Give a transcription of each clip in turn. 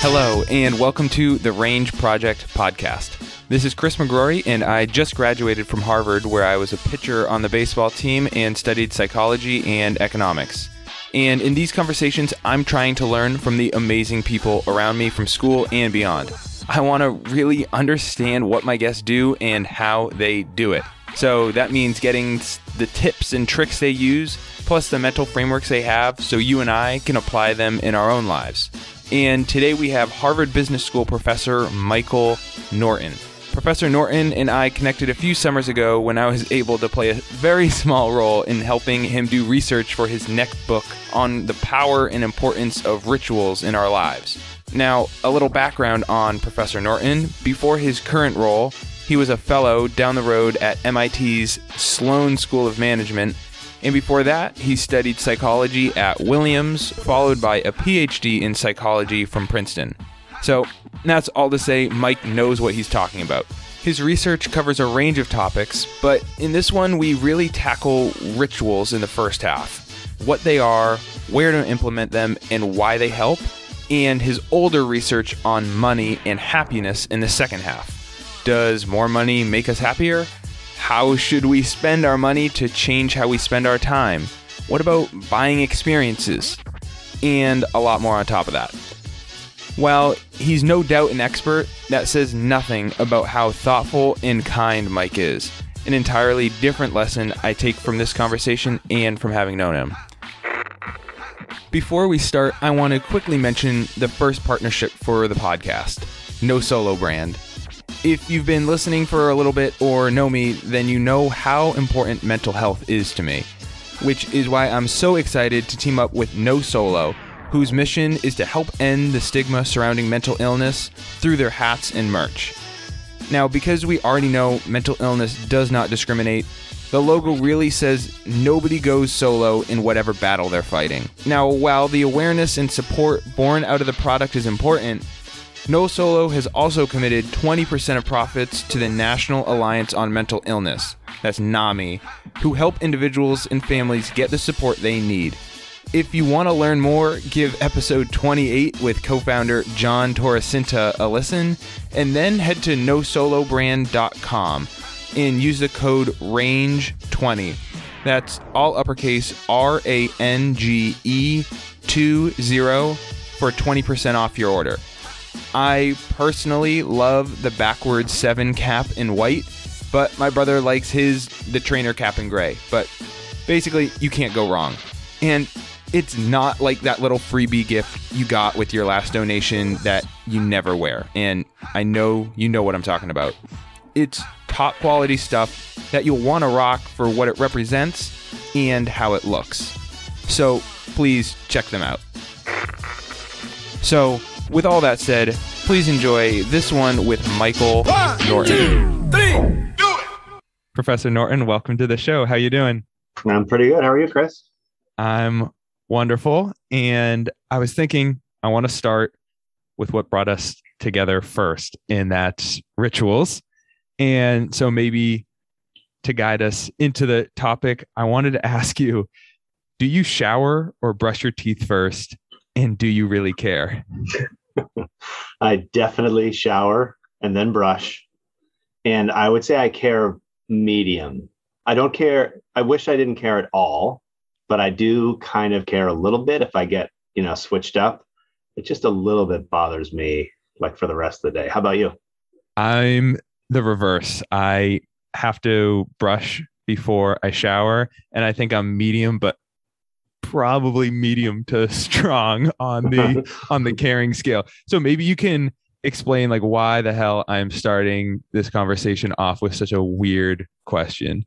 Hello, and welcome to the Range Project podcast. This is Chris McGrory, and I just graduated from Harvard, where I was a pitcher on the baseball team and studied psychology and economics. And in these conversations, I'm trying to learn from the amazing people around me from school and beyond. I want to really understand what my guests do and how they do it. So that means getting the tips and tricks they use, plus the mental frameworks they have, so you and I can apply them in our own lives. And today we have Harvard Business School professor Michael Norton. Professor Norton and I connected a few summers ago when I was able to play a very small role in helping him do research for his next book on the power and importance of rituals in our lives. Now, a little background on Professor Norton. Before his current role, he was a fellow down the road at MIT's Sloan School of Management and before that, he studied psychology at Williams, followed by a PhD in psychology from Princeton. So, that's all to say, Mike knows what he's talking about. His research covers a range of topics, but in this one, we really tackle rituals in the first half what they are, where to implement them, and why they help, and his older research on money and happiness in the second half. Does more money make us happier? How should we spend our money to change how we spend our time? What about buying experiences? And a lot more on top of that. While he's no doubt an expert, that says nothing about how thoughtful and kind Mike is. An entirely different lesson I take from this conversation and from having known him. Before we start, I want to quickly mention the first partnership for the podcast No Solo Brand. If you've been listening for a little bit or know me, then you know how important mental health is to me, which is why I'm so excited to team up with No Solo, whose mission is to help end the stigma surrounding mental illness through their hats and merch. Now, because we already know mental illness does not discriminate, the logo really says nobody goes solo in whatever battle they're fighting. Now, while the awareness and support born out of the product is important, no Solo has also committed 20% of profits to the National Alliance on Mental Illness, that's NAMI, who help individuals and families get the support they need. If you want to learn more, give episode 28 with co founder John Torrecinta a listen, and then head to nosolobrand.com and use the code RANGE20. That's all uppercase R A N G E 20 for 20% off your order. I personally love the backwards seven cap in white, but my brother likes his the trainer cap in gray. But basically, you can't go wrong. And it's not like that little freebie gift you got with your last donation that you never wear. And I know you know what I'm talking about. It's top quality stuff that you'll want to rock for what it represents and how it looks. So please check them out. So, with all that said, please enjoy this one with Michael one, Norton. Two, three, do it. Professor Norton, welcome to the show. How you doing? I'm pretty good. How are you, Chris? I'm wonderful. And I was thinking I want to start with what brought us together first, in that rituals. And so maybe to guide us into the topic, I wanted to ask you do you shower or brush your teeth first? And do you really care? I definitely shower and then brush. And I would say I care medium. I don't care. I wish I didn't care at all, but I do kind of care a little bit if I get, you know, switched up. It just a little bit bothers me like for the rest of the day. How about you? I'm the reverse. I have to brush before I shower and I think I'm medium but probably medium to strong on the on the caring scale. So maybe you can explain like why the hell I'm starting this conversation off with such a weird question.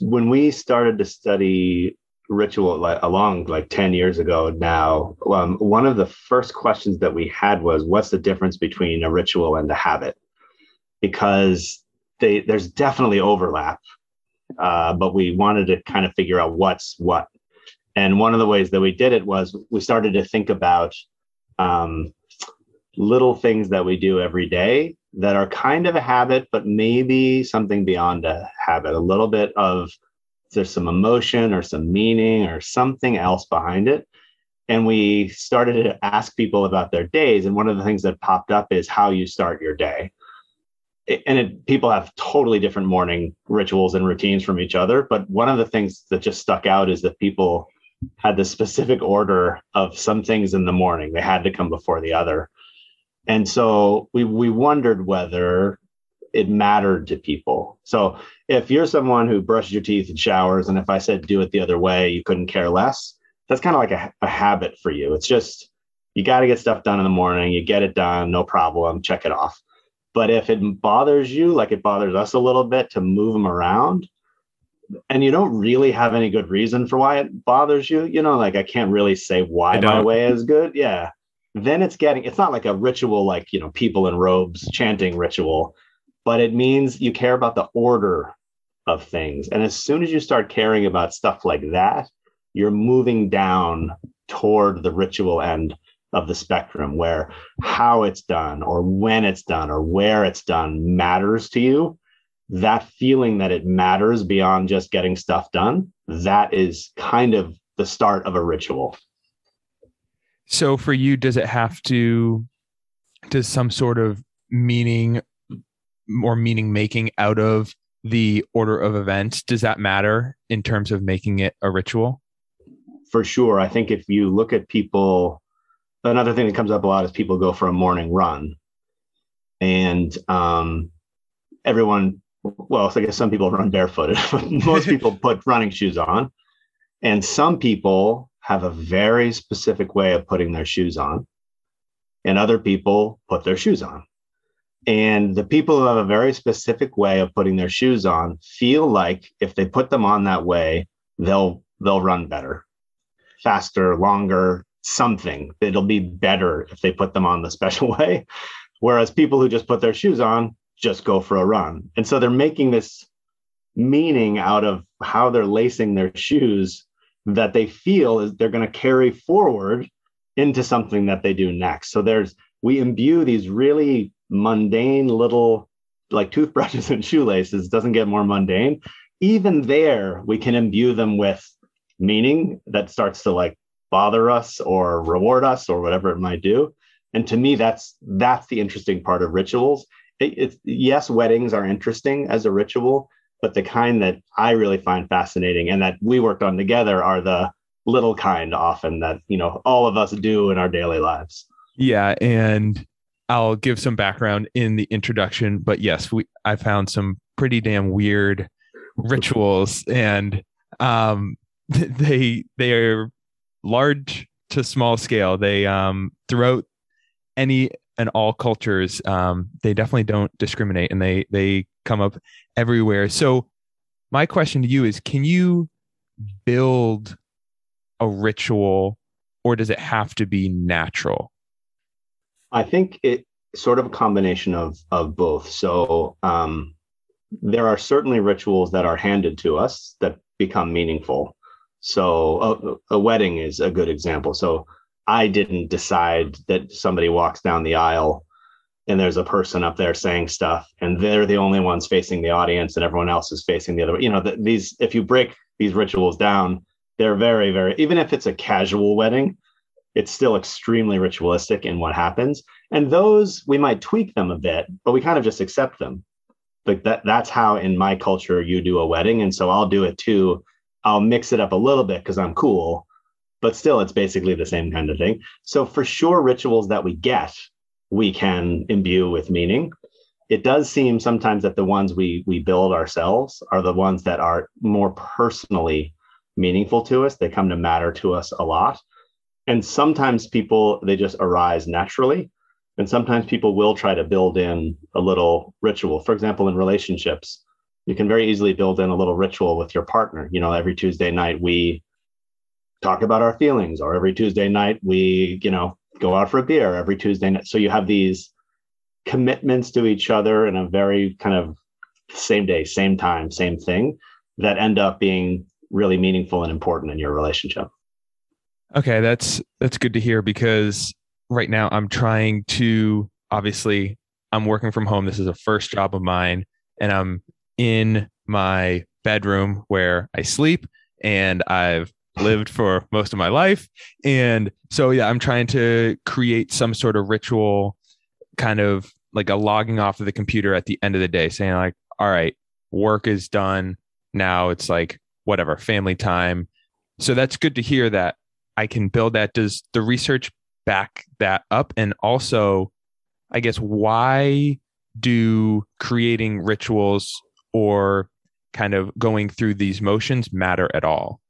When we started to study ritual like along like 10 years ago now um, one of the first questions that we had was what's the difference between a ritual and a habit? Because they there's definitely overlap uh, but we wanted to kind of figure out what's what. And one of the ways that we did it was we started to think about um, little things that we do every day that are kind of a habit, but maybe something beyond a habit, a little bit of there's some emotion or some meaning or something else behind it. And we started to ask people about their days. And one of the things that popped up is how you start your day. And it, people have totally different morning rituals and routines from each other. But one of the things that just stuck out is that people had the specific order of some things in the morning. They had to come before the other. And so we we wondered whether it mattered to people. So if you're someone who brushes your teeth and showers, and if I said do it the other way, you couldn't care less, that's kind of like a, a habit for you. It's just you got to get stuff done in the morning, you get it done, no problem, check it off. But if it bothers you, like it bothers us a little bit to move them around, and you don't really have any good reason for why it bothers you, you know, like I can't really say why my way is good. Yeah. Then it's getting, it's not like a ritual, like, you know, people in robes chanting ritual, but it means you care about the order of things. And as soon as you start caring about stuff like that, you're moving down toward the ritual end of the spectrum where how it's done or when it's done or where it's done matters to you that feeling that it matters beyond just getting stuff done, that is kind of the start of a ritual. So for you, does it have to, does some sort of meaning or meaning making out of the order of events, does that matter in terms of making it a ritual? For sure. I think if you look at people, another thing that comes up a lot is people go for a morning run. And um, everyone well, so I guess some people run barefooted, but most people put running shoes on. And some people have a very specific way of putting their shoes on. And other people put their shoes on. And the people who have a very specific way of putting their shoes on feel like if they put them on that way, they'll they'll run better, faster, longer, something. It'll be better if they put them on the special way. Whereas people who just put their shoes on just go for a run. And so they're making this meaning out of how they're lacing their shoes that they feel is they're going to carry forward into something that they do next. So there's we imbue these really mundane little like toothbrushes and shoelaces doesn't get more mundane. Even there, we can imbue them with meaning that starts to like bother us or reward us or whatever it might do. And to me, that's that's the interesting part of rituals it, yes, weddings are interesting as a ritual, but the kind that I really find fascinating and that we worked on together are the little kind often that, you know, all of us do in our daily lives. Yeah. And I'll give some background in the introduction, but yes, we, I found some pretty damn weird rituals and, um, they, they are large to small scale. They, um, throughout any and all cultures, um, they definitely don't discriminate and they they come up everywhere. So my question to you is can you build a ritual or does it have to be natural? I think it sort of a combination of of both. So um, there are certainly rituals that are handed to us that become meaningful. So a, a wedding is a good example. So I didn't decide that somebody walks down the aisle and there's a person up there saying stuff and they're the only ones facing the audience and everyone else is facing the other way. you know the, these if you break these rituals down they're very very even if it's a casual wedding it's still extremely ritualistic in what happens. And those we might tweak them a bit but we kind of just accept them. Like that that's how in my culture you do a wedding. And so i'll do it too. I'll mix it up a little bit because i'm cool but still it's basically the same kind of thing. So for sure, rituals that we get, we can imbue with meaning. It does seem sometimes that the ones we we build ourselves are the ones that are more personally meaningful to us. They come to matter to us a lot. And sometimes people they just arise naturally. And sometimes people will try to build in a little ritual. For example, in relationships, you can very easily build in a little ritual with your partner. You know, every Tuesday night we talk about our feelings or every tuesday night we you know go out for a beer every tuesday night so you have these commitments to each other in a very kind of same day same time same thing that end up being really meaningful and important in your relationship okay that's that's good to hear because right now I'm trying to obviously I'm working from home. This is a first job of mine and I'm in my bedroom where I sleep and I've lived for most of my life. And so yeah, I'm trying to create some sort of ritual kind of like a logging off of the computer at the end of the day saying like all right, work is done. Now it's like whatever, family time. So that's good to hear that I can build that. Does the research back that up? And also, I guess, why do creating rituals or kind of going through these motions matter at all?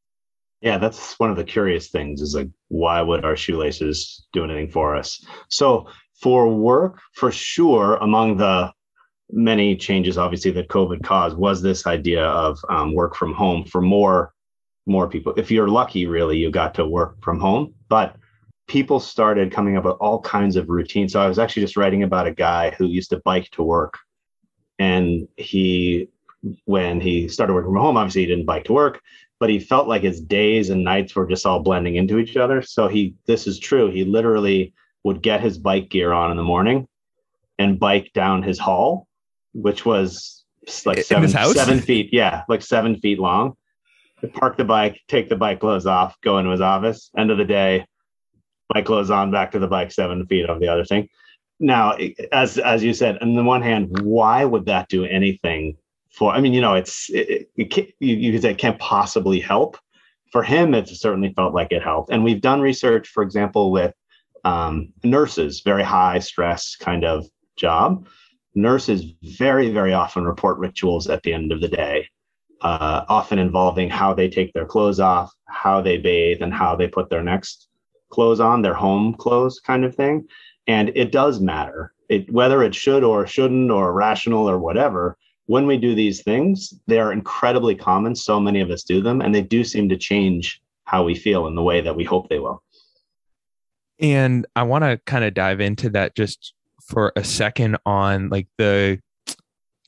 Yeah, that's one of the curious things is like, why would our shoelaces do anything for us? So, for work, for sure, among the many changes, obviously, that COVID caused was this idea of um, work from home for more more people. If you're lucky, really, you got to work from home. But people started coming up with all kinds of routines. So I was actually just writing about a guy who used to bike to work. And he, when he started working from home, obviously he didn't bike to work, but he felt like his days and nights were just all blending into each other. So he, this is true. He literally would get his bike gear on in the morning and bike down his hall, which was like seven, seven feet. Yeah, like seven feet long park the bike, take the bike clothes off, go into his office. End of the day, bike clothes on, back to the bike, seven feet of the other thing. Now, as as you said, on the one hand, why would that do anything for? I mean, you know, it's it, it, you, you could say it can't possibly help. For him, it certainly felt like it helped. And we've done research, for example, with um, nurses, very high stress kind of job. Nurses very, very often report rituals at the end of the day uh, often involving how they take their clothes off, how they bathe, and how they put their next clothes on, their home clothes kind of thing. And it does matter. It, whether it should or shouldn't or rational or whatever, when we do these things, they are incredibly common. So many of us do them, and they do seem to change how we feel in the way that we hope they will. And I want to kind of dive into that just for a second on like the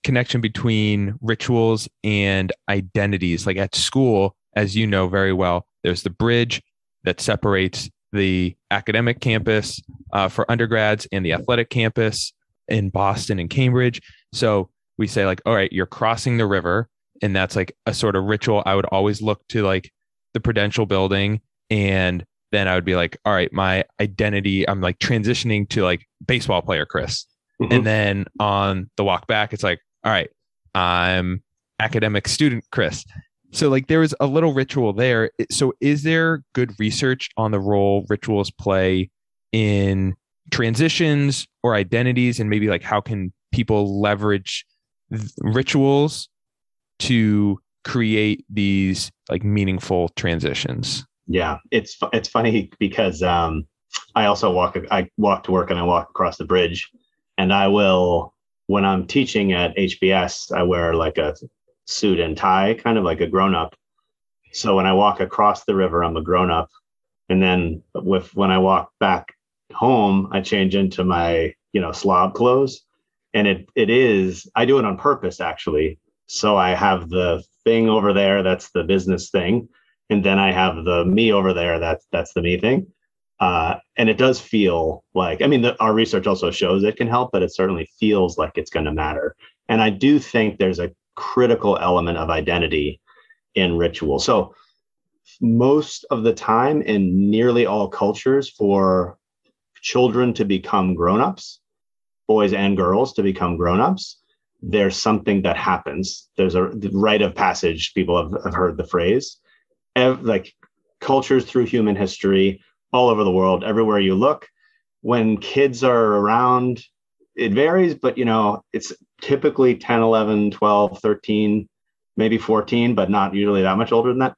connection between rituals and identities. Like at school, as you know very well, there's the bridge that separates the academic campus uh, for undergrads and the athletic campus in Boston and Cambridge. So we say, like, all right, you're crossing the river. And that's like a sort of ritual. I would always look to like the Prudential building. And then I would be like, all right, my identity, I'm like transitioning to like baseball player, Chris. Mm-hmm. And then on the walk back, it's like, all right, I'm academic student Chris. So like there was a little ritual there. So is there good research on the role rituals play in transitions or identities and maybe like how can people leverage rituals to create these like meaningful transitions? Yeah, it's it's funny because um I also walk I walk to work and I walk across the bridge and I will when I'm teaching at HBS, I wear like a suit and tie, kind of like a grown up. So when I walk across the river, I'm a grown up. And then with when I walk back home, I change into my, you know, slob clothes. And it it is, I do it on purpose actually. So I have the thing over there, that's the business thing. And then I have the me over there, that's that's the me thing. Uh, and it does feel like, I mean, the, our research also shows it can help, but it certainly feels like it's going to matter. And I do think there's a critical element of identity in ritual. So, most of the time in nearly all cultures, for children to become grown-ups, boys and girls to become grown-ups, there's something that happens. There's a rite of passage. People have, have heard the phrase. Ev- like cultures through human history all over the world, everywhere you look. When kids are around, it varies, but you know, it's typically 10, 11, 12, 13, maybe 14, but not usually that much older than that.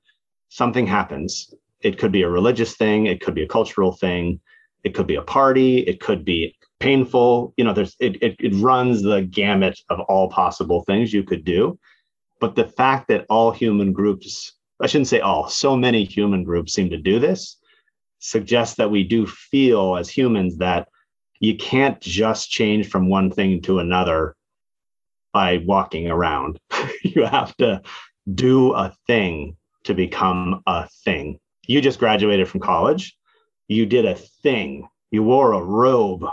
Something happens. It could be a religious thing, it could be a cultural thing, it could be a party, it could be painful. You know, there's it, it, it runs the gamut of all possible things you could do. But the fact that all human groups, I shouldn't say all, so many human groups seem to do this suggests that we do feel as humans that you can't just change from one thing to another by walking around. you have to do a thing to become a thing. You just graduated from college. You did a thing you wore a robe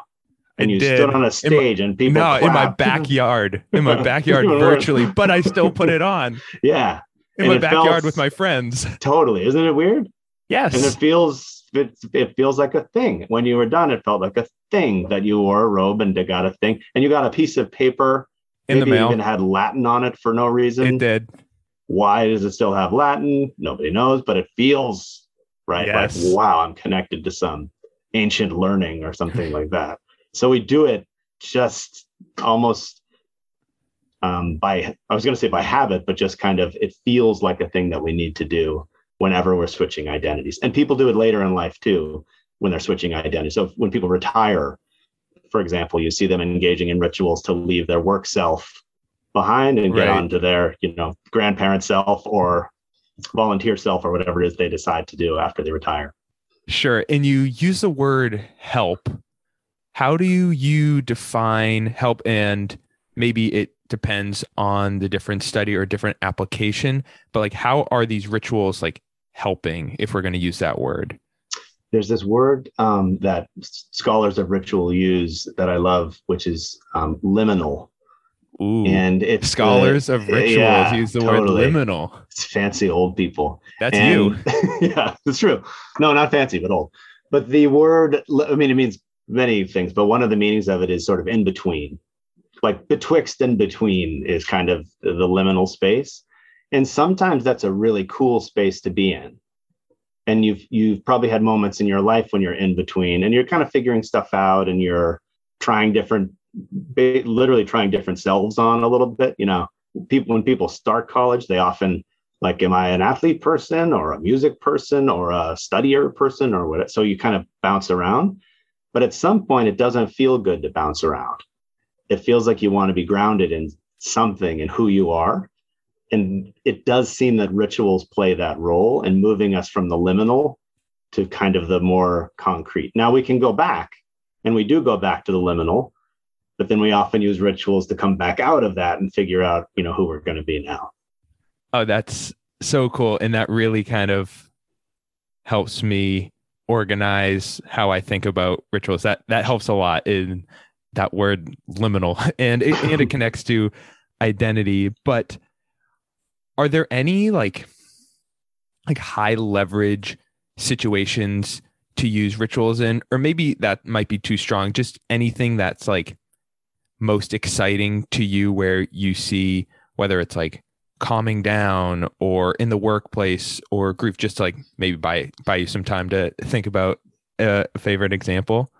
and you did. stood on a In my- stage and people no, in my backyard, in my backyard virtually, but I still put it on yeah, in And my backyard felt- with my friends. totally. Isn't it weird? Yes. And it feels it, it feels like a thing. When you were done, it felt like a thing that you wore a robe and got a thing, and you got a piece of paper. in the maybe mail. even had Latin on it for no reason. It did. Why does it still have Latin? Nobody knows, but it feels right. Yes. Like wow, I'm connected to some ancient learning or something like that. So we do it just almost um, by I was going to say by habit, but just kind of it feels like a thing that we need to do whenever we're switching identities. And people do it later in life too when they're switching identities. So when people retire, for example, you see them engaging in rituals to leave their work self behind and get Right. on to their, you know, grandparent self or volunteer self or whatever it is they decide to do after they retire. Sure. And you use the word help. How do you, define help? And maybe it depends on the different study or different application, but like, how are these rituals like helping if we're going to use that word? There's this word um, that scholars of ritual use that I love, which is um, liminal. Ooh. And it's the- Scholars of rituals yeah, use the word liminal. it's fancy old people. That's And- you. yeah, it's true. No, not fancy, but old. But the word, I mean, it means many things, but one of the meanings of it is sort of in between. Like betwixt and between is kind of the, liminal space. And sometimes that's a really cool space to be in. And you've you've probably had moments in your life when you're in between and you're kind of figuring stuff out and you're trying different literally trying different selves on a little bit, you know. People when people start college, they often like am i an athlete person or a music person or a studier person or what so you kind of bounce around but at some point it doesn't feel good to bounce around. It feels like you want to be grounded in something and who you are. And it does seem that rituals play that role in moving us from the liminal to kind of the more concrete. Now we can go back and we do go back to the liminal but then we often use rituals to come back out of that and figure out you know who we're going to be now. Oh, that's so cool. And that really kind of helps me organize how I think about rituals. That that helps a lot in that word liminal. And it, and it connects to identity. But are there any like like high leverage situations to use rituals in? Or maybe that might be too strong. Just anything that's like most exciting to you where you see whether it's like calming down or in the workplace or grief just like maybe buy buy you some time to think about a favorite example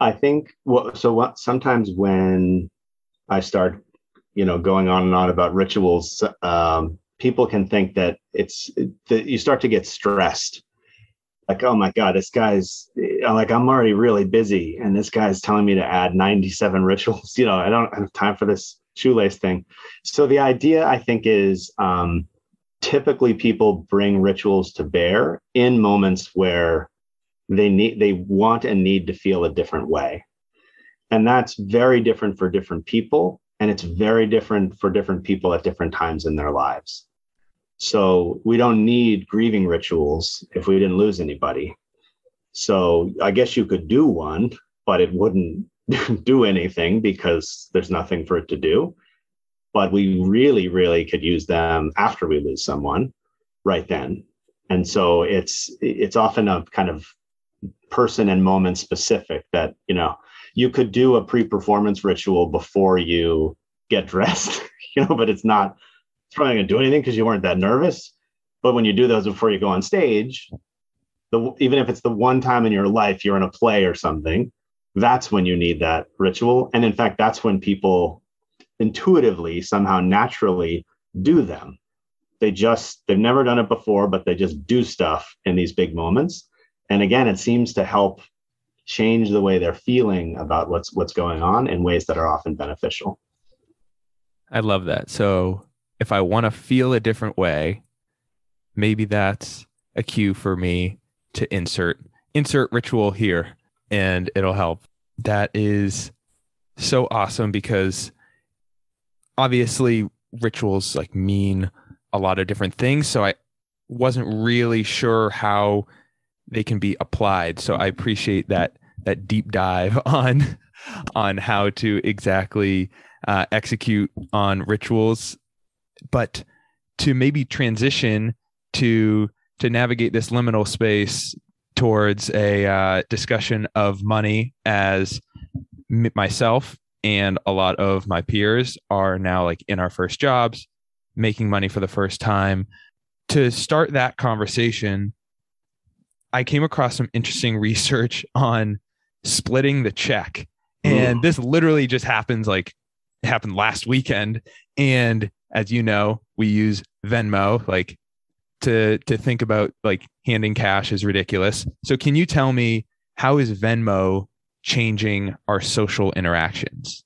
I think well, so what sometimes when I start, you know, going on and on about rituals, um, people can think that it's that you start to get stressed. Like, oh my God, this guy's like, I'm already really busy, and this guy's telling me to add 97 rituals. You know, I don't have time for this shoelace thing. So the idea, I think, is um, typically people bring rituals to bear in moments where they need they want and need to feel a different way. And that's very different for different people and it's very different for different people at different times in their lives. So we don't need grieving rituals if we didn't lose anybody. So i guess you could do one but it wouldn't do anything because there's nothing for it to do. But we really really could use them after we lose someone right then. And so it's it's often a kind of person and moment specific that you know you could do a pre-performance ritual before you get dressed you know but it's not it's probably to do anything because you weren't that nervous. But when you do those before you go on stage the even if it's the one time in your life you're in a play or something that's when you need that ritual. And in fact that's when people intuitively somehow naturally do them. They just they've never done it before but they just do stuff in these big moments. And again it seems to help change the way they're feeling about what's what's going on in ways that are often beneficial. I love that. So if i want to feel a different way maybe that's a cue for me to insert insert ritual here and it'll help. That is so awesome because obviously rituals like mean a lot of different things. So i wasn't really sure how they can be applied. So i appreciate that that deep dive on on how to exactly uh, execute on rituals, but to maybe transition to to navigate this liminal space towards a uh, discussion of money as m- myself and a lot of my peers are now like in our first jobs making money for the first time. To start that conversation i came across some interesting research on splitting the check. And Ooh. this literally just happens like happened last weekend. And as you know we use venmo like to to think about like handing cash is ridiculous. So can you tell me how is Venmo changing our social interactions?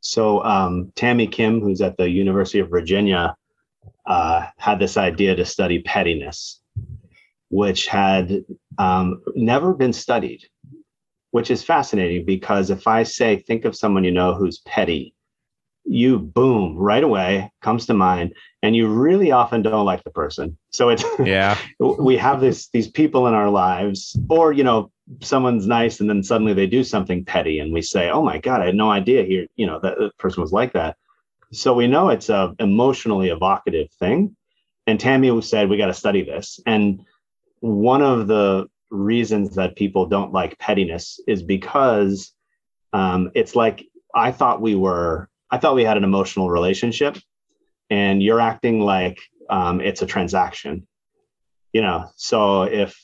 So um, Tami Kim, who's at the University of Virginia, uh, had this idea to study pettiness, which had um, never been studied, which is fascinating because if I say, think of someone you know who's petty, you boom right away comes to mind and you really often don't like the person. So it's yeah. we have this these people in our lives or you know someone's nice and then suddenly they do something petty and we say oh my god i had no idea here you know that, that person was like that. So we know it's a emotionally evocative thing. And Tami said we got to study this. And one of the reasons that people don't like pettiness is because um, it's like i thought we were I thought we had an emotional relationship, and you're acting like um, it's a transaction. You know, so if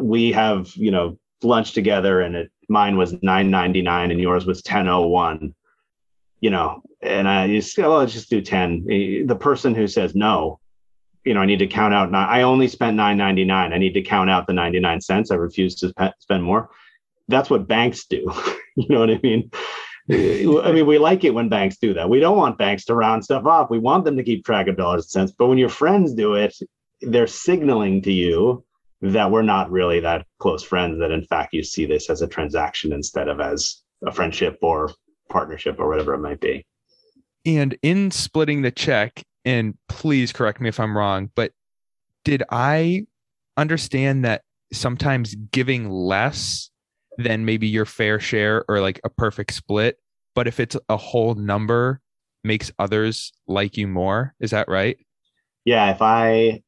we have you know lunch together and it mine was 9.99 and yours was 10.01 you know and i just oh let's just do 10 the person who says no you know i need to count out i only spent 9.99 i need to count out the 99 cents i refuse to spend more. That's what banks do you know what i mean I mean, we like it when banks do that. We don't want banks to round stuff off. We want them to keep track of dollars and cents. But when your friends do it, they're signaling to you that we're not really that close friends, that in fact you see this as a transaction instead of as a friendship or partnership or whatever it might be. And in splitting the check, and please correct me if I'm wrong, but did I understand that sometimes giving less than maybe your fair share or like a perfect split. But if it's a whole number, makes others like you more. Is that right? Yeah. If I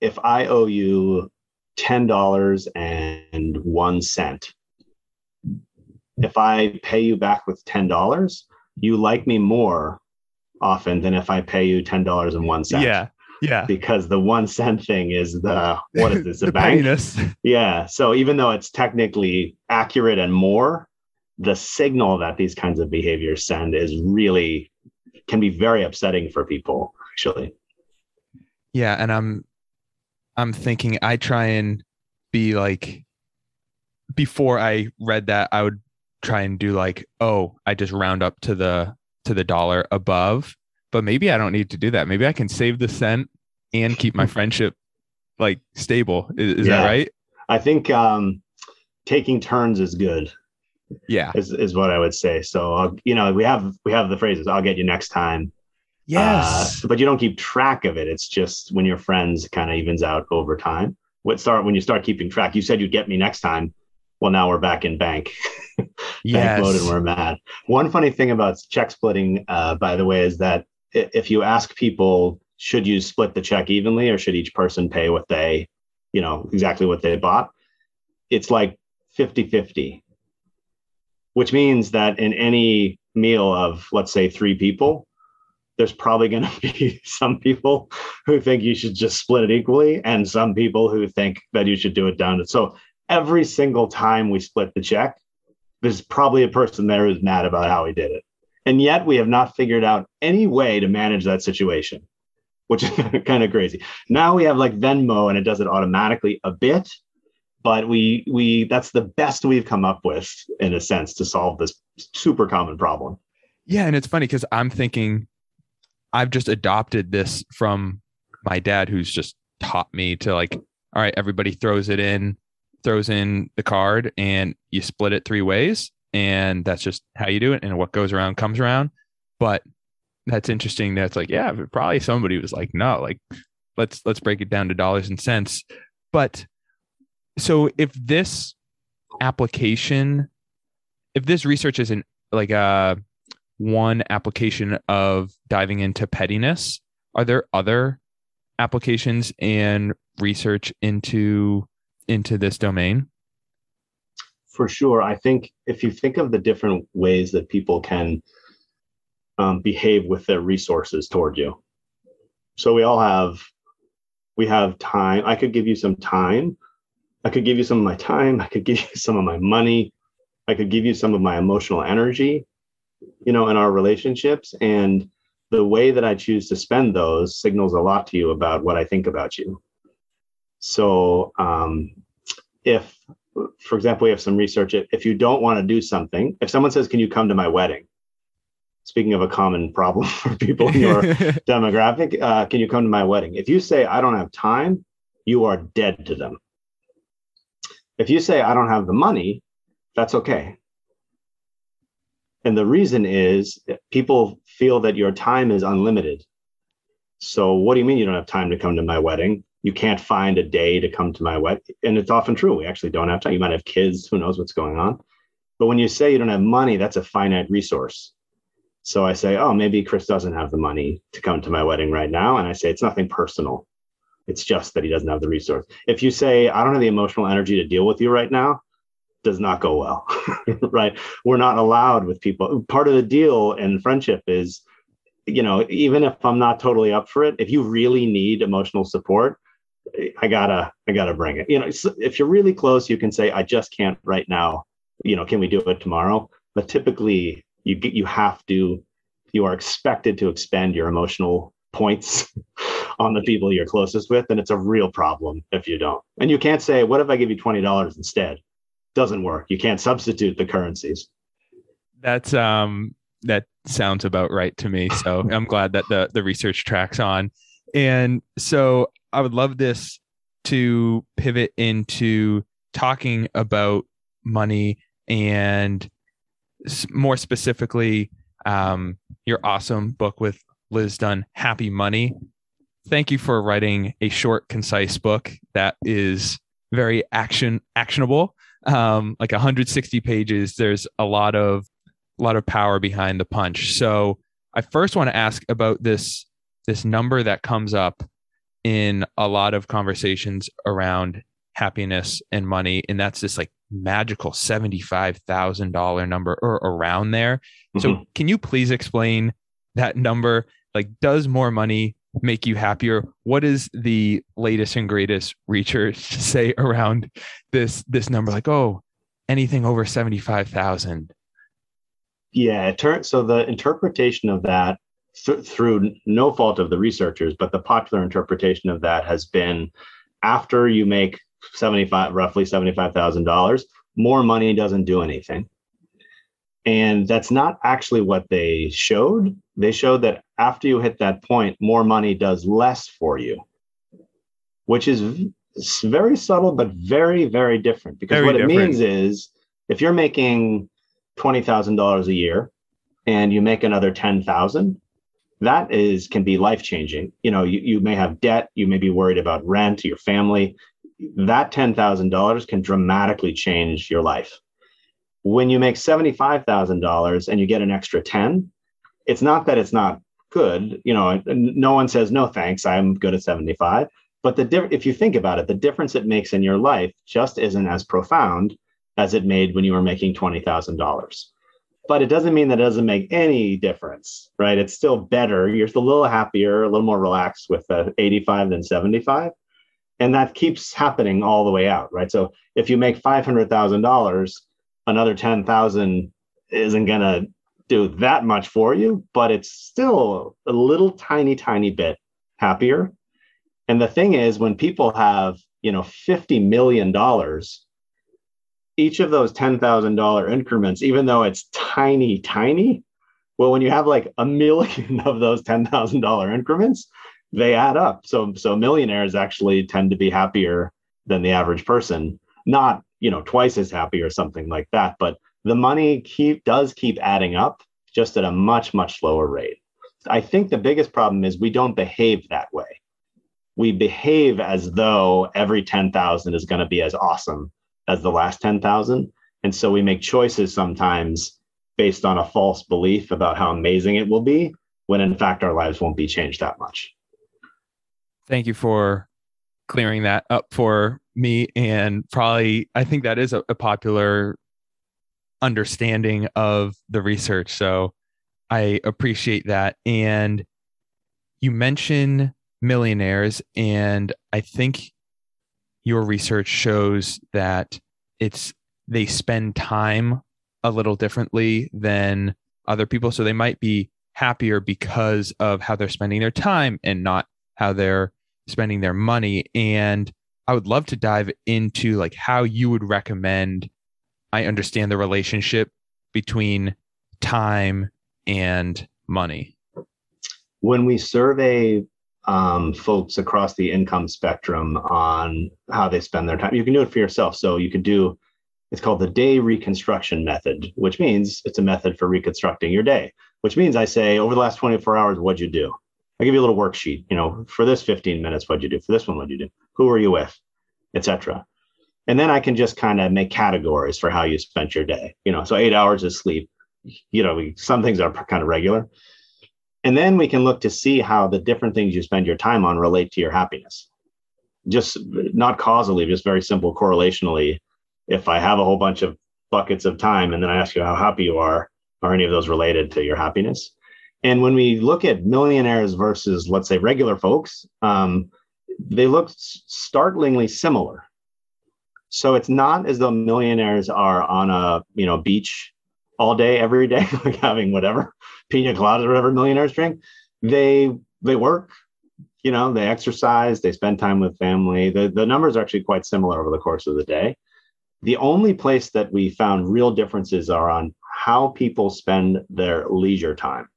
if I owe you ten dollars and one cent, if I pay you back with ten dollars, you like me more often than if I pay you ten dollars and one cent. Yeah. Yeah. Because the one cent thing is the what is this? A bank? Pettiness. Yeah. So even though it's technically accurate and more, the signal that these kinds of behaviors send is really can be very upsetting for people, actually. Yeah. And I'm I'm thinking I try and be like before I read that, I would try and do like, oh, I just round up to the to the dollar above but maybe I don't need to do that. Maybe I can save the cent and keep my friendship like stable. Is, is yeah. that right? I think um, taking turns is good. Yeah, is, is what I would say. So uh, you know, we have we have the phrases. I'll get you next time. Yes, uh, but you don't keep track of it. It's just when your friends kind of evens out over time. What start when you start keeping track? You said you'd get me next time. Well, now we're back in bank. bank yes. and we're mad. One funny thing about check splitting, uh, by the way, is that if you ask people, should you split the check evenly or should each person pay what they, you know, exactly what they bought? It's like 50 50, which means that in any meal of, let's say, three people, there's probably going to be some people who think you should just split it equally and some people who think that you should do it down so every single time we split the check there's probably a person there who's mad about how we did it and yet we have not figured out any way to manage that situation, which is kind of crazy. Now we have like Venmo and it does it automatically a bit, but we we that's the best we've come up with in a sense to solve this super common problem. Yeah, and it's funny because I'm thinking I've just adopted this from my dad who's just taught me to like, all right, everybody throws it in, throws in the card and you split it three ways and that's just how you do it and what goes around comes around. But that's interesting that's like yeah probably somebody was like no like let's let's break it down to dollars and cents. But so if this application if this research isn't like a uh, one application of diving into pettiness are there other applications and research into into this domain for sure. I think if you think of the different ways that people can um, behave with their resources toward you. So we all have we have time. I could give you some time. I could give you some of my time. I could give you some of my money. I could give you some of my emotional energy you know in our relationships. And the way that i choose to spend those signals a lot to you about what i think about you. So um, if for example we have some research if you don't want to do something if someone says can you come to my wedding speaking of a common problem for people in your demographic, uh, can you come to my wedding? If you say, I don't have time, you are dead to them. If you say, I don't have the money, that's okay. And the reason is people feel that your time is unlimited. So, what do you mean you don't have time to come to my wedding? You can't find a day to come to my wedding. And it's often true. We actually don't have time. You might have kids, who knows what's going on. But when you say you don't have money, that's a finite resource. So I say, oh, maybe Chris doesn't have the money to come to my wedding right now. And I say, it's nothing personal. It's just that he doesn't have the resource. If you say, I don't have the emotional energy to deal with you right now, does not go well, right? We're not allowed with people. Part of the deal in friendship is, you know, even if I'm not totally up for it, if you really need emotional support, I gotta, I gotta bring it. You know, if you're really close, you can say, I just can't right now. You know, can we do it tomorrow? But typically, you get you have to you are expected to expend your emotional points on the people you're closest with and it's a real problem if you don't and you can't say what if i give you $20 instead doesn't work you can't substitute the currencies that's um that sounds about right to me so i'm glad that the the research tracks on and so i would love this to pivot into talking about money and more specifically, um, your awesome book with Liz Dunn, Happy Money. Thank you for writing a short, concise book that is very action actionable. Um, like 160 pages. There's a lot of a lot of power behind the punch. So I first want to ask about this this number that comes up in a lot of conversations around happiness and money, and that's this like magical $75,000 number or around there. Mm-hmm. So, can you please explain that number? Like, does more money make you happier? What is the latest and greatest research say around this this number? Like, oh, anything over 75,000. Yeah, so the interpretation of that th- through no fault of the researchers, but the popular interpretation of that has been after you make 75 roughly $75,000 more money doesn't do anything. And that's not actually what they showed. They showed that after you hit that point more money does less for you which is very subtle but very very different. Because very what different. it means is if you're making $20,000 a year and you make another 10,000 that is can be life changing you know you, you may have debt you may be worried about rent your family. That $10,000 can dramatically change your life. When you make $75,000 and you get an extra 10, it's not that it's not good, you know, no one says no thanks, I'm good at 75, but the diff- if you think about it, the difference it makes in your life just isn't as profound as it made when you were making $20,000 but it doesn't mean that it doesn't make any difference, right? It's still better. You're a little happier, a little more relaxed with the 85 than 75 and that keeps happening all the way out right so if you make $500000 another 10000 isn't going to do that much for you but it's still a little tiny tiny bit happier and the thing is when people have you know 50 million dollars each of those $10,000 increments even though it's tiny tiny well when you have like a million of those $10,000 increments they add up. So so millionaires actually tend to be happier than the average person, not you know twice as happy or something like that, but the money keep does keep adding up just at a much much slower rate. I think the biggest problem is we don't behave that way. We behave as though every 10,000 is going to be as awesome as the last 10,000. And so we make choices sometimes based on a false belief about how amazing it will be, when in fact our lives won't be changed that much. Thank you for clearing that up for me. And probably, I think that is a, a popular understanding of the research. So I appreciate that. And you mention millionaires, and I think your research shows that it's they spend time a little differently than other people. So they might be happier because of how they're spending their time and not how they're spending their money. And I would love to dive into like how you would recommend I understand the relationship between time and money. When we survey um, folks across the income spectrum on how they spend their time, you can do it for yourself. So you could do it's called the day reconstruction method, which means it's a method for reconstructing your day, which means I say, over the last 24 hours, what'd you do? I give you a little worksheet, you know, for this 15 minutes, what'd you do? For this one, what'd you do? Who were you with? Etc. And then I can just kind of make categories for how you spent your day. You know, so eight hours of sleep, you know, some things are kind of regular. And then we can look to see how the different things you spend your time on relate to your happiness. Just not causally, just very simple correlationally if I have a whole bunch of buckets of time and then I ask you how happy you are, are any of those related to your happiness? And when we look at millionaires versus, let's say, regular folks, um, they look startlingly similar. So it's not as though millionaires are on a you know beach all day every day, like having whatever pina colada or whatever millionaires drink. They they work, you know, they exercise, they spend time with family. The the numbers are actually quite similar over the course of the day. The only place that we found real differences are on how people spend their leisure time.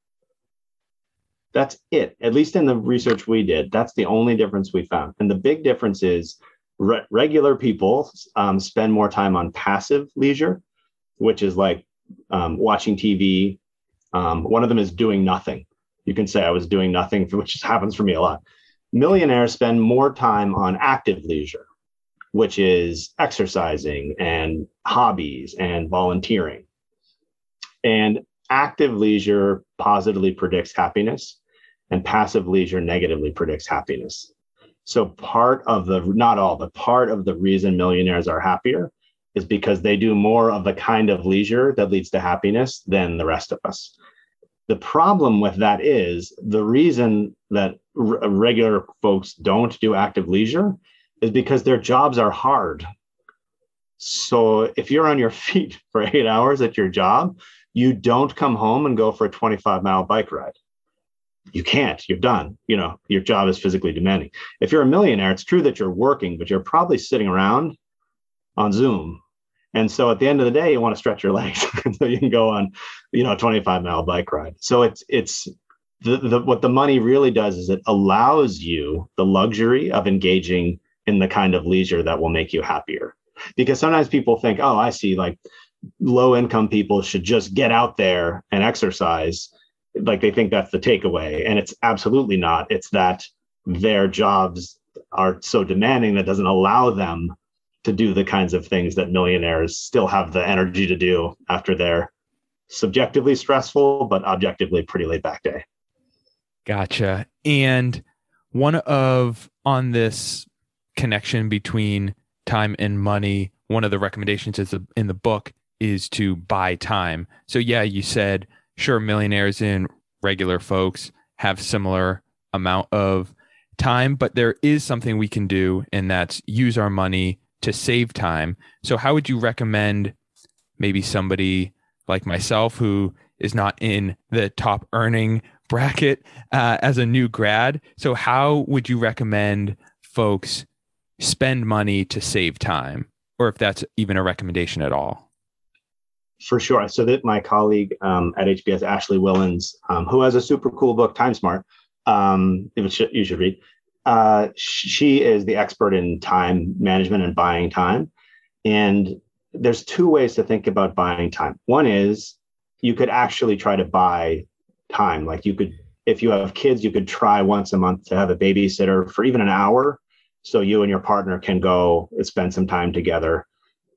That's it. At least in the research we did, that's the only difference we found. And the big difference is re- regular people um, spend more time on passive leisure, which is like um, watching TV. Um, one of them is doing nothing. You can say I was doing nothing, which happens for me a lot. Millionaires spend more time on active leisure, which is exercising and hobbies and volunteering. And active leisure positively predicts happiness, and passive leisure negatively predicts happiness. So, part of the, not all, but part of the reason millionaires are happier is because they do more of the kind of leisure that leads to happiness than the rest of us. The problem with that is the reason that r- regular folks don't do active leisure is because their jobs are hard. So if you're on your feet for eight hours at your job, you don't come home and go for a 25 mile bike ride. You can't, you're done. You know, your job is physically demanding. If you're a millionaire, it's true that you're working, but you're probably sitting around on Zoom. And so at the end of the day, you want to stretch your legs so you can go on, you know, a 25 mile bike ride. So it's, it's, the, the, what the money really does is it allows you the luxury of engaging in the kind of leisure that will make you happier. Because sometimes people think, oh, I see, like low income people should just get out there and exercise. Like they think that's the takeaway. And it's absolutely not. It's that their jobs are so demanding that doesn't allow them to do the kinds of things that millionaires still have the energy to do after their subjectively stressful but objectively pretty laid back day. Gotcha. And one of on this connection between time and money, one of the recommendations is in the book is to buy time. So yeah, you said sure millionaires and regular folks have similar amount of time, but there is something we can do and that's use our money to save time. So how would you recommend maybe somebody like myself who is not in the top earning bracket uh, as a new grad. So how would you recommend folks spend money to save time, or if that's even a recommendation at all? For sure. So that my colleague um, at HBS, Ashley Whillans, um, who has a super cool book, Time Smart, um, you should read. Uh, she is the expert in time management and buying time. And there's two ways to think about buying time. One is you could actually try to buy time. Like you could, if you have kids, you could try once a month to have a babysitter for even an hour so you and your partner can go and spend some time together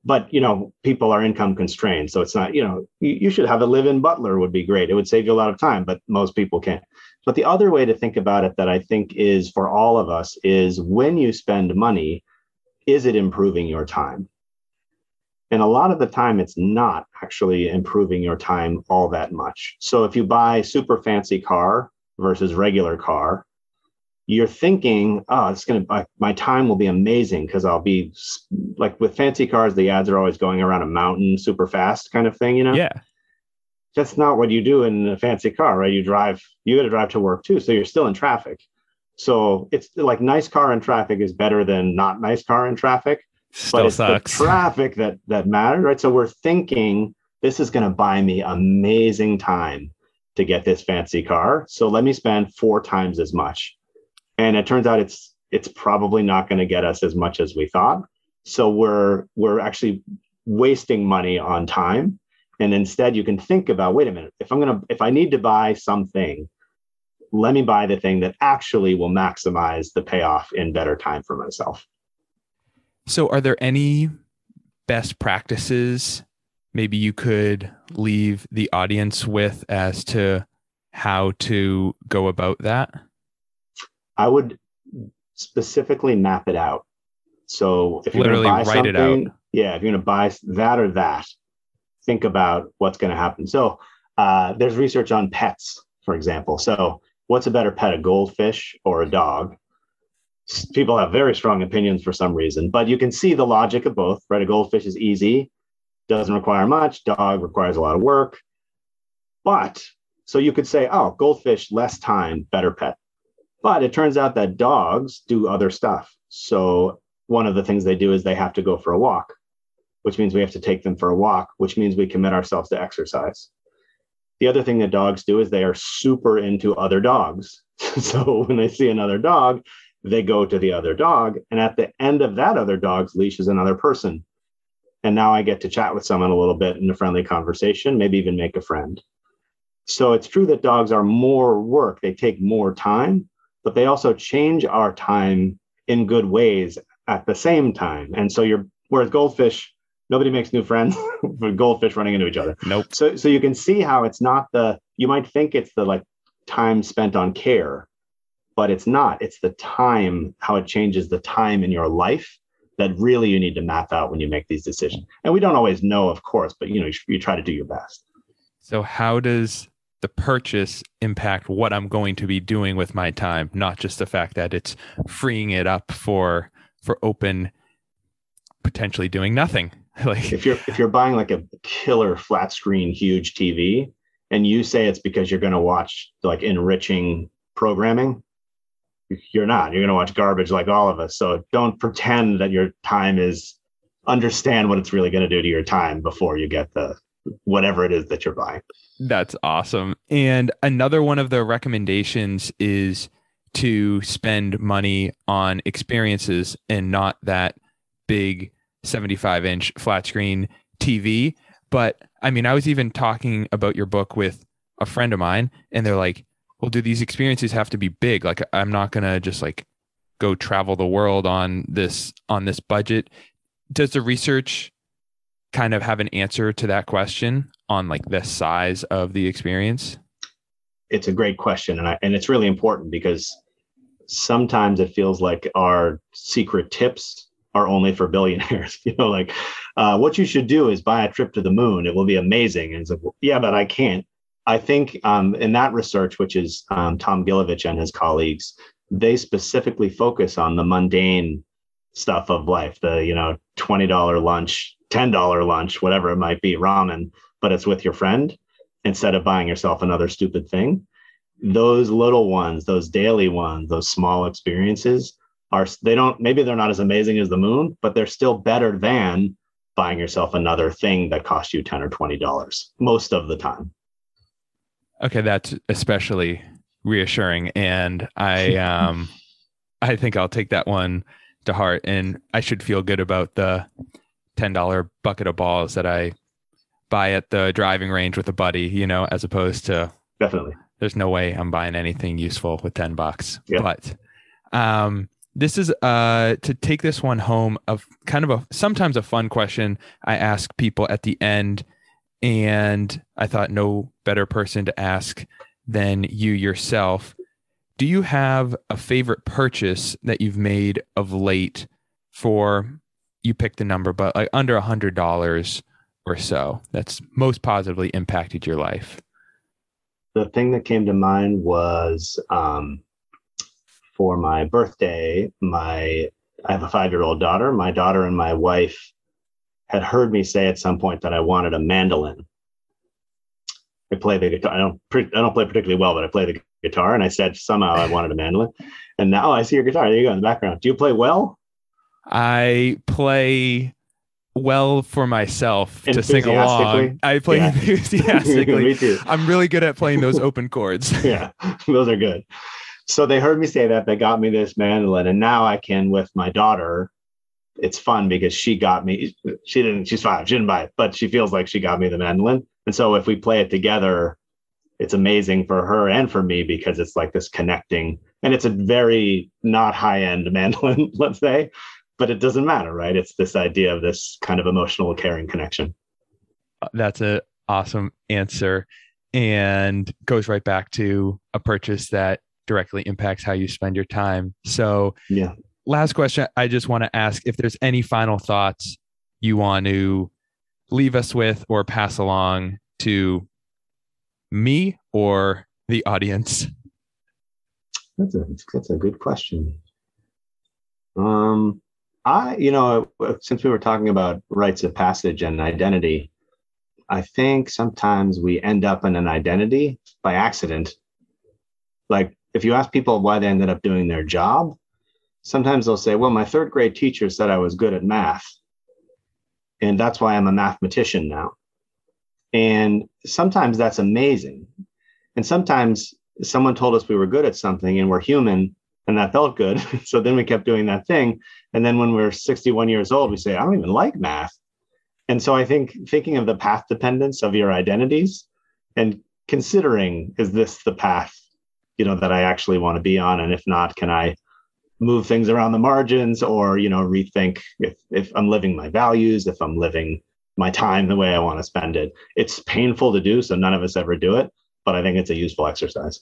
but you know people are income constrained so it's not you know you, you should have a live-in butler would be great it would save you a lot of time but most people can't but the other way to think about it that i think is for all of us is when you spend money is it improving your time and a lot of the time it's not actually improving your time all that much so if you buy super fancy car versus regular car you're thinking, oh, it's going to, my time will be amazing because I'll be like with fancy cars, the ads are always going around a mountain super fast kind of thing, you know? Yeah. That's not what you do in a fancy car, right? You drive, you got to drive to work too. So you're still in traffic. So it's like nice car in traffic is better than not nice car in traffic. Still but it's sucks. the traffic that that matters, right? So we're thinking this is going to buy me amazing time to get this fancy car. So let me spend four times as much and it turns out it's it's probably not going to get us as much as we thought so we're we're actually wasting money on time and instead you can think about wait a minute if i'm going to if i need to buy something let me buy the thing that actually will maximize the payoff in better time for myself so are there any best practices maybe you could leave the audience with as to how to go about that I would specifically map it out. So if you're Literally going to buy write it something, out. yeah, if you're going to buy that or that, think about what's going to happen. So uh, there's research on pets, for example. So what's a better pet, a goldfish or a dog? People have very strong opinions for some reason, but you can see the logic of both, right? A goldfish is easy, doesn't require much. Dog requires a lot of work. But so you could say, oh, goldfish, less time, better pet. But it turns out that dogs do other stuff. So one of the things they do is they have to go for a walk, which means we have to take them for a walk, which means we commit ourselves to exercise. The other thing that dogs do is they are super into other dogs. so when they see another dog, they go to the other dog. And at the end of that other dog's leash is another person. And now I get to chat with someone a little bit in a friendly conversation, maybe even make a friend. So it's true that dogs are more work, they take more time, but they also change our time in good ways at the same time. And so you're whereas goldfish, nobody makes new friends with goldfish running into each other. nope So so you can see how it's not the you might think it's the like time spent on care, but it's not. It's the time, how it changes the time in your life that really you need to map out when you make these decisions. And we don't always know, of course, but you know, you, you try to do your best. so how does the purchase impact what i'm going to be doing with my time not just the fact that it's freeing it up for for open potentially doing nothing like if you're if you're buying like a killer flat screen huge TV and you say it's because you're going to watch like enriching programming you're not. You're going to watch garbage like all of us. So don't pretend that your time is understand what it's really going to do to your time before you get the whatever it is that you're buying. That's awesome. And another one of the recommendations is to spend money on experiences and not that big 75 inch flat screen TV. But I mean, I was even talking about your book with a friend of mine, and they're like, well, do these experiences have to be big? Like, I'm not going to just like go travel the world on this on this budget. Does the research kind of have an answer to that question on like the size of the experience? it's a great question and I, and it's really important because sometimes it feels like our secret tips are only for billionaires you know like uh, what you should do is buy a trip to the moon. It will be amazing. And it's like yeah but i can't. I think um, in that research which is um, tom gilovich and his colleagues they specifically focus on the mundane stuff of life the you know $20 lunch $10 lunch whatever it might be ramen but it's with your friend instead of buying yourself another stupid thing. Those little ones those daily ones those small experiences are they don't maybe they're not as amazing as the moon but they're still better than buying yourself another thing that costs you 10 or 20 dollars most of the time Okay, that's especially reassuring and I um I think I'll take that one to heart and I should feel good about the $10 bucket of balls that I buy at the driving range with a buddy, you know, as opposed to definitely there's no way I'm buying anything useful with 10 bucks. Yeah. But um this is uh to take this one home of kind of a sometimes a fun question I ask people at the end and I thought no better person to ask than you yourself. Do you have a favorite purchase that you've made of late for you pick the number but like under a hundred dollars or so that's most positively impacted your life? The thing that came to mind was um for my birthday, my I have a five year old daughter. My daughter and my wife had heard me say at some point that I wanted a mandolin. I play the guitar. I don't. I don't play particularly well, but I play the guitar. And I said somehow I wanted a mandolin. And now I see your guitar. There you go in the background. Do you play well? I play well for myself to sing along. I play yeah. enthusiastically. Me too. I'm really good at playing those open chords. yeah, those are good so they heard me say that they got me this mandolin and now i can with my daughter it's fun because she got me she didn't she's five she didn't buy it but she feels like she got me the mandolin. And so if we play it together it's amazing for her and for me because it's like this connecting and it's a very not high end mandolin let's say but it doesn't matter right? It's this idea of this kind of emotional caring connection. Uh, that's an awesome answer and goes right back to a purchase that directly impacts how you spend your time. So, yeah. Last question I just want to ask if there's any final thoughts you want to leave us with or pass along to me or the audience. That's a that's a good question. Um, I you know since we were talking about rites of passage and identity, I think sometimes we end up in an identity by accident. Like if you ask people why they ended up doing their job, sometimes they'll say, well, my third grade teacher said I was good at math. And that's why I'm a mathematician now. And sometimes that's amazing. And sometimes someone told us we were good at something and we're human and that felt good. so then we kept doing that thing. And then when we're 61 years old, we say, I don't even like math. And so I think thinking of the path dependence of your identities and considering, is this the path you know that I actually want to be on, and if not, can I move things around the margins or you know rethink if if I'm living my values, if I'm living my time the way I want to spend it. It's painful to do, so none of us ever do it, but I think it's a useful exercise.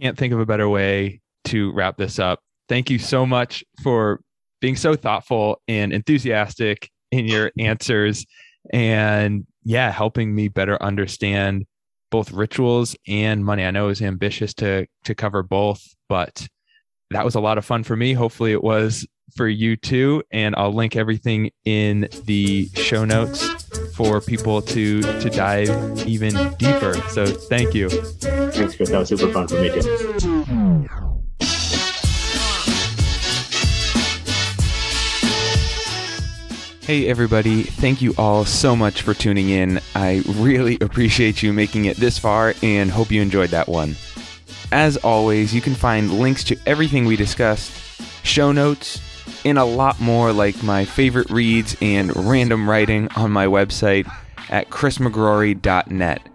Can't think of a better way to wrap this up. Thank you so much for being so thoughtful and enthusiastic in your answers and yeah, helping me better understand both rituals and money. I know it was ambitious to to cover both, but that was a lot of fun for me. Hopefully it was for you too. And I'll link everything in the show notes for people to to dive even deeper. So thank you. Thanks, Chris. That was super fun for me too. Hey, everybody. Thank you all so much for tuning in. I really appreciate you making it this far and hope you enjoyed that one. As always, you can find links to everything we discussed, show notes, and a lot more like my favorite reads and random writing on my website at chrismcgrory.net.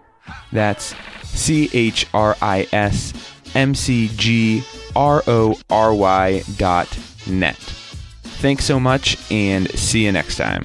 That's C H R I S M C G R O R Y dot net. Thanks so much and see you next time.